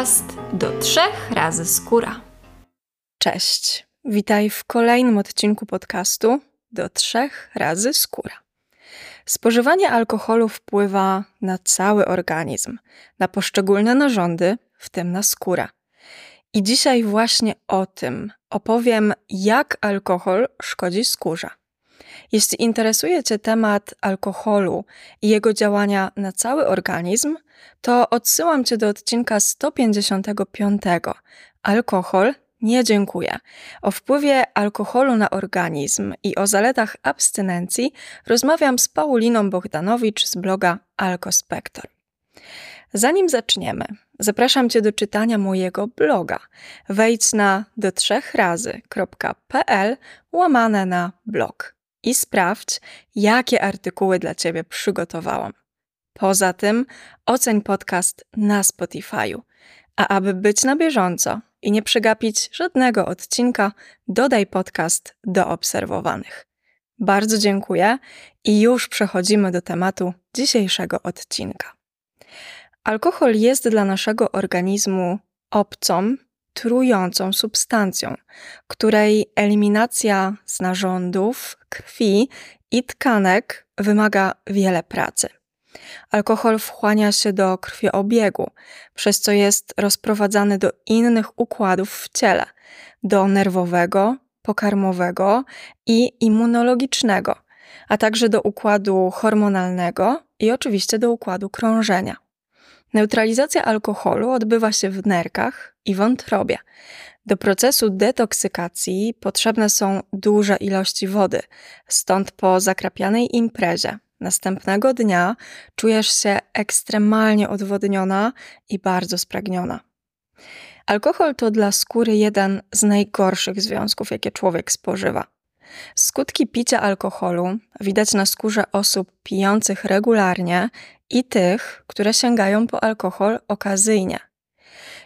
podcast do trzech razy skóra. Cześć, witaj w kolejnym odcinku podcastu do trzech razy skóra. Spożywanie alkoholu wpływa na cały organizm, na poszczególne narządy, w tym na skórę. I dzisiaj właśnie o tym opowiem, jak alkohol szkodzi skórze. Jeśli interesuje Cię temat alkoholu i jego działania na cały organizm, to odsyłam Cię do odcinka 155. Alkohol nie dziękuję. O wpływie alkoholu na organizm i o zaletach abstynencji rozmawiam z Pauliną Bogdanowicz z bloga Alkospektor. Zanim zaczniemy, zapraszam Cię do czytania mojego bloga. Wejdź na do trzech razy.pl łamane na blog i sprawdź, jakie artykuły dla Ciebie przygotowałam. Poza tym oceń podcast na Spotify'u. A aby być na bieżąco i nie przegapić żadnego odcinka, dodaj podcast do obserwowanych. Bardzo dziękuję i już przechodzimy do tematu dzisiejszego odcinka. Alkohol jest dla naszego organizmu obcą, trującą substancją, której eliminacja z narządów, krwi i tkanek wymaga wiele pracy. Alkohol wchłania się do krwiobiegu, przez co jest rozprowadzany do innych układów w ciele, do nerwowego, pokarmowego i immunologicznego, a także do układu hormonalnego i oczywiście do układu krążenia. Neutralizacja alkoholu odbywa się w nerkach i wątrobie. Do procesu detoksykacji potrzebne są duże ilości wody, stąd po zakrapianej imprezie następnego dnia czujesz się ekstremalnie odwodniona i bardzo spragniona. Alkohol to dla skóry jeden z najgorszych związków, jakie człowiek spożywa. Skutki picia alkoholu widać na skórze osób pijących regularnie i tych, które sięgają po alkohol okazyjnie.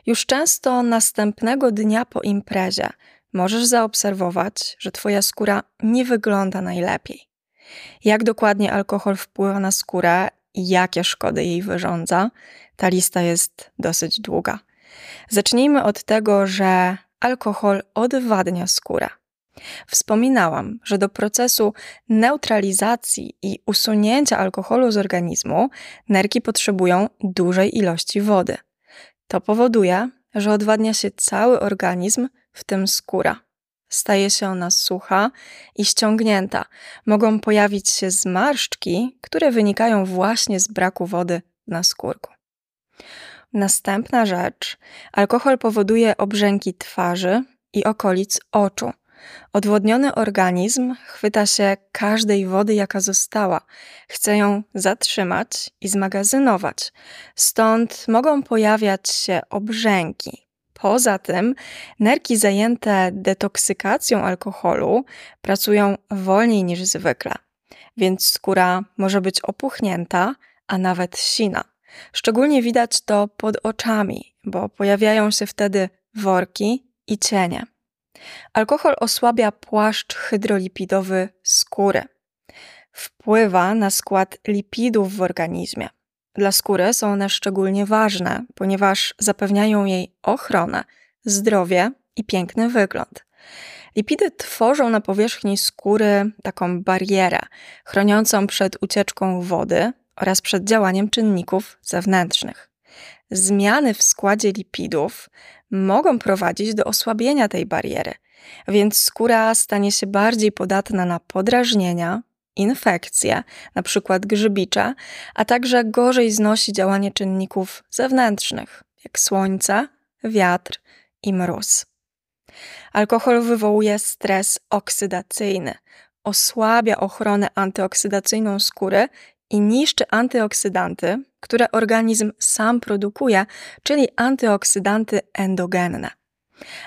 Już często następnego dnia po imprezie możesz zaobserwować, że Twoja skóra nie wygląda najlepiej. Jak dokładnie alkohol wpływa na skórę i jakie szkody jej wyrządza, ta lista jest dosyć długa. Zacznijmy od tego, że alkohol odwadnia skórę. Wspominałam, że do procesu neutralizacji i usunięcia alkoholu z organizmu nerki potrzebują dużej ilości wody. To powoduje, że odwadnia się cały organizm, w tym skóra. Staje się ona sucha i ściągnięta. Mogą pojawić się zmarszczki, które wynikają właśnie z braku wody na skórku. Następna rzecz. Alkohol powoduje obrzęki twarzy i okolic oczu. Odwodniony organizm chwyta się każdej wody, jaka została, chce ją zatrzymać i zmagazynować. Stąd mogą pojawiać się obrzęki. Poza tym, nerki zajęte detoksykacją alkoholu pracują wolniej niż zwykle, więc skóra może być opuchnięta, a nawet sina. Szczególnie widać to pod oczami, bo pojawiają się wtedy worki i cienie. Alkohol osłabia płaszcz hydrolipidowy skóry. Wpływa na skład lipidów w organizmie. Dla skóry są one szczególnie ważne, ponieważ zapewniają jej ochronę, zdrowie i piękny wygląd. Lipidy tworzą na powierzchni skóry taką barierę chroniącą przed ucieczką wody oraz przed działaniem czynników zewnętrznych. Zmiany w składzie lipidów mogą prowadzić do osłabienia tej bariery, więc skóra stanie się bardziej podatna na podrażnienia, infekcje, np. grzybicze, a także gorzej znosi działanie czynników zewnętrznych, jak słońce, wiatr i mróz. Alkohol wywołuje stres oksydacyjny, osłabia ochronę antyoksydacyjną skóry i niszczy antyoksydanty, które organizm sam produkuje, czyli antyoksydanty endogenne.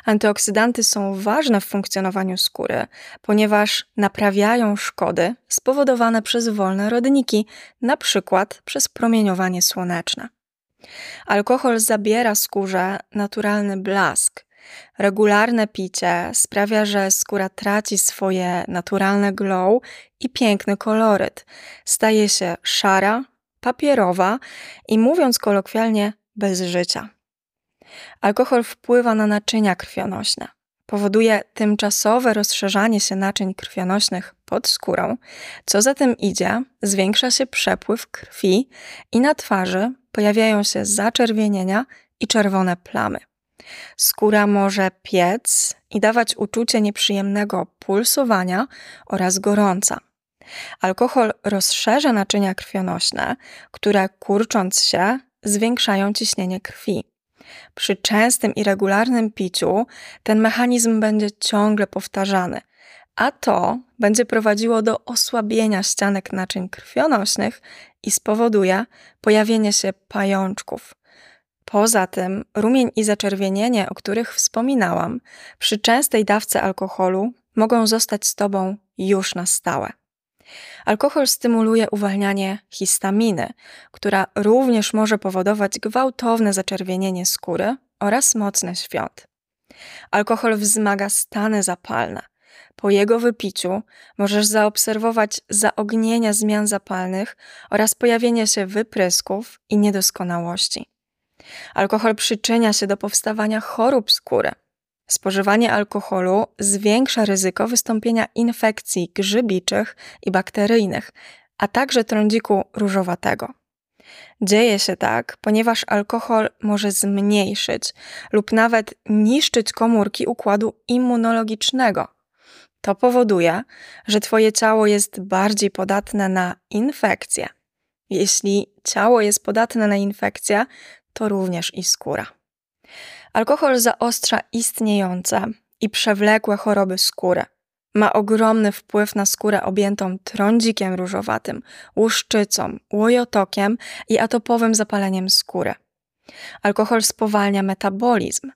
Antyoksydanty są ważne w funkcjonowaniu skóry, ponieważ naprawiają szkody spowodowane przez wolne rodniki, przykład przez promieniowanie słoneczne. Alkohol zabiera skórze naturalny blask. Regularne picie sprawia, że skóra traci swoje naturalne glow i piękny koloryt. Staje się szara, papierowa i mówiąc kolokwialnie, bez życia. Alkohol wpływa na naczynia krwionośne. Powoduje tymczasowe rozszerzanie się naczyń krwionośnych pod skórą, co za tym idzie, zwiększa się przepływ krwi i na twarzy pojawiają się zaczerwienienia i czerwone plamy. Skóra może piec i dawać uczucie nieprzyjemnego pulsowania oraz gorąca. Alkohol rozszerza naczynia krwionośne, które kurcząc się zwiększają ciśnienie krwi. Przy częstym i regularnym piciu ten mechanizm będzie ciągle powtarzany, a to będzie prowadziło do osłabienia ścianek naczyń krwionośnych i spowoduje pojawienie się pajączków. Poza tym rumień i zaczerwienienie, o których wspominałam, przy częstej dawce alkoholu mogą zostać z tobą już na stałe. Alkohol stymuluje uwalnianie histaminy, która również może powodować gwałtowne zaczerwienienie skóry oraz mocny świąt. Alkohol wzmaga stany zapalne. Po jego wypiciu możesz zaobserwować zaognienia zmian zapalnych oraz pojawienie się wyprysków i niedoskonałości. Alkohol przyczynia się do powstawania chorób skóry, Spożywanie alkoholu zwiększa ryzyko wystąpienia infekcji grzybiczych i bakteryjnych, a także trądziku różowatego. Dzieje się tak, ponieważ alkohol może zmniejszyć lub nawet niszczyć komórki układu immunologicznego. To powoduje, że Twoje ciało jest bardziej podatne na infekcje. Jeśli ciało jest podatne na infekcje, to również i skóra. Alkohol zaostrza istniejące i przewlekłe choroby skóry. Ma ogromny wpływ na skórę objętą trądzikiem różowatym, łuszczycą, łojotokiem i atopowym zapaleniem skóry. Alkohol spowalnia metabolizm.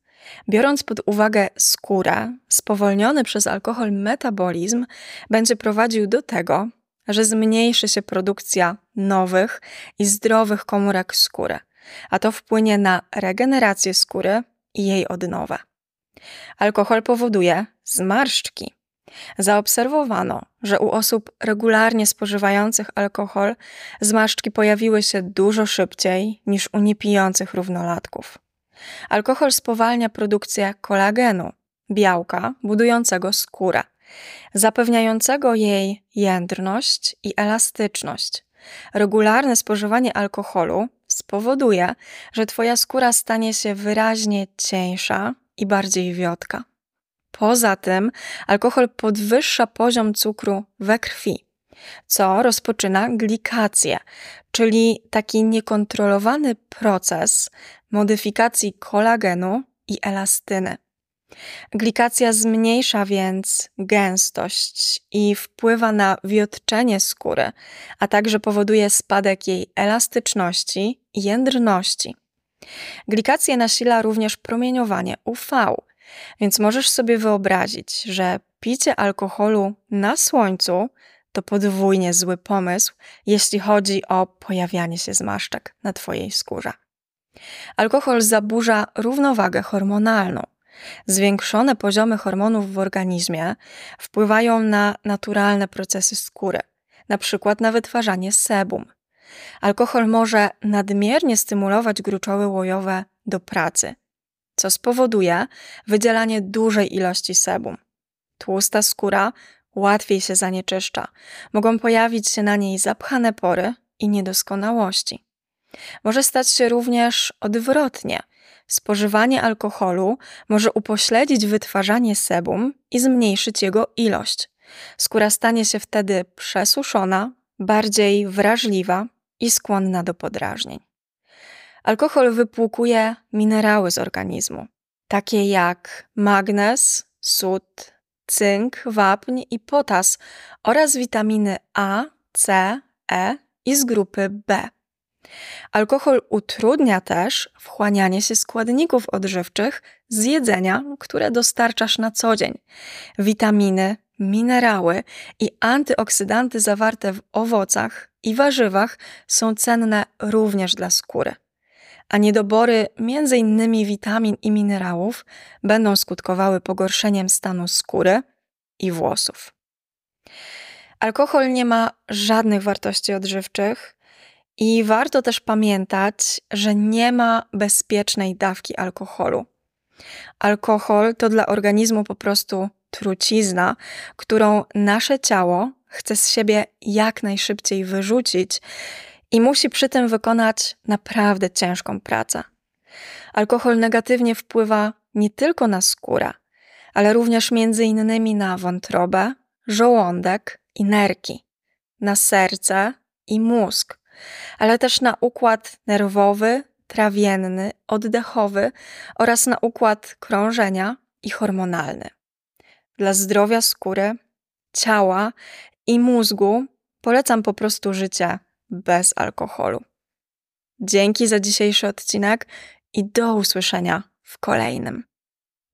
Biorąc pod uwagę skórę, spowolniony przez alkohol metabolizm będzie prowadził do tego, że zmniejszy się produkcja nowych i zdrowych komórek skóry, a to wpłynie na regenerację skóry i jej odnowę. Alkohol powoduje zmarszczki. Zaobserwowano, że u osób regularnie spożywających alkohol zmarszczki pojawiły się dużo szybciej niż u niepijących równolatków. Alkohol spowalnia produkcję kolagenu, białka budującego skórę, zapewniającego jej jędrność i elastyczność. Regularne spożywanie alkoholu spowoduje, że Twoja skóra stanie się wyraźnie cieńsza i bardziej wiotka. Poza tym, alkohol podwyższa poziom cukru we krwi, co rozpoczyna glikację, czyli taki niekontrolowany proces modyfikacji kolagenu i elastyny. Glikacja zmniejsza więc gęstość i wpływa na wiotczenie skóry, a także powoduje spadek jej elastyczności i jędrności. Glikację nasila również promieniowanie UV, więc możesz sobie wyobrazić, że picie alkoholu na słońcu to podwójnie zły pomysł, jeśli chodzi o pojawianie się zmarszczek na Twojej skórze. Alkohol zaburza równowagę hormonalną. Zwiększone poziomy hormonów w organizmie wpływają na naturalne procesy skóry, na przykład na wytwarzanie sebum. Alkohol może nadmiernie stymulować gruczoły łojowe do pracy, co spowoduje wydzielanie dużej ilości sebum. Tłusta skóra łatwiej się zanieczyszcza, mogą pojawić się na niej zapchane pory i niedoskonałości. Może stać się również odwrotnie – Spożywanie alkoholu może upośledzić wytwarzanie sebum i zmniejszyć jego ilość. Skóra stanie się wtedy przesuszona, bardziej wrażliwa i skłonna do podrażnień. Alkohol wypłukuje minerały z organizmu, takie jak magnez, sód, cynk, wapń i potas oraz witaminy A, C, E i z grupy B. Alkohol utrudnia też wchłanianie się składników odżywczych z jedzenia, które dostarczasz na co dzień. Witaminy, minerały i antyoksydanty zawarte w owocach i warzywach są cenne również dla skóry. A niedobory m.in. witamin i minerałów będą skutkowały pogorszeniem stanu skóry i włosów. Alkohol nie ma żadnych wartości odżywczych I warto też pamiętać, że nie ma bezpiecznej dawki alkoholu. Alkohol to dla organizmu po prostu trucizna, którą nasze ciało chce z siebie jak najszybciej wyrzucić i musi przy tym wykonać naprawdę ciężką pracę. Alkohol negatywnie wpływa nie tylko na skórę, ale również między innymi na wątrobę, żołądek i nerki, na serce i mózg, ale też na układ nerwowy, trawienny, oddechowy oraz na układ krążenia i hormonalny. Dla zdrowia skóry, ciała i mózgu polecam po prostu życie bez alkoholu. Dzięki za dzisiejszy odcinek i do usłyszenia w kolejnym.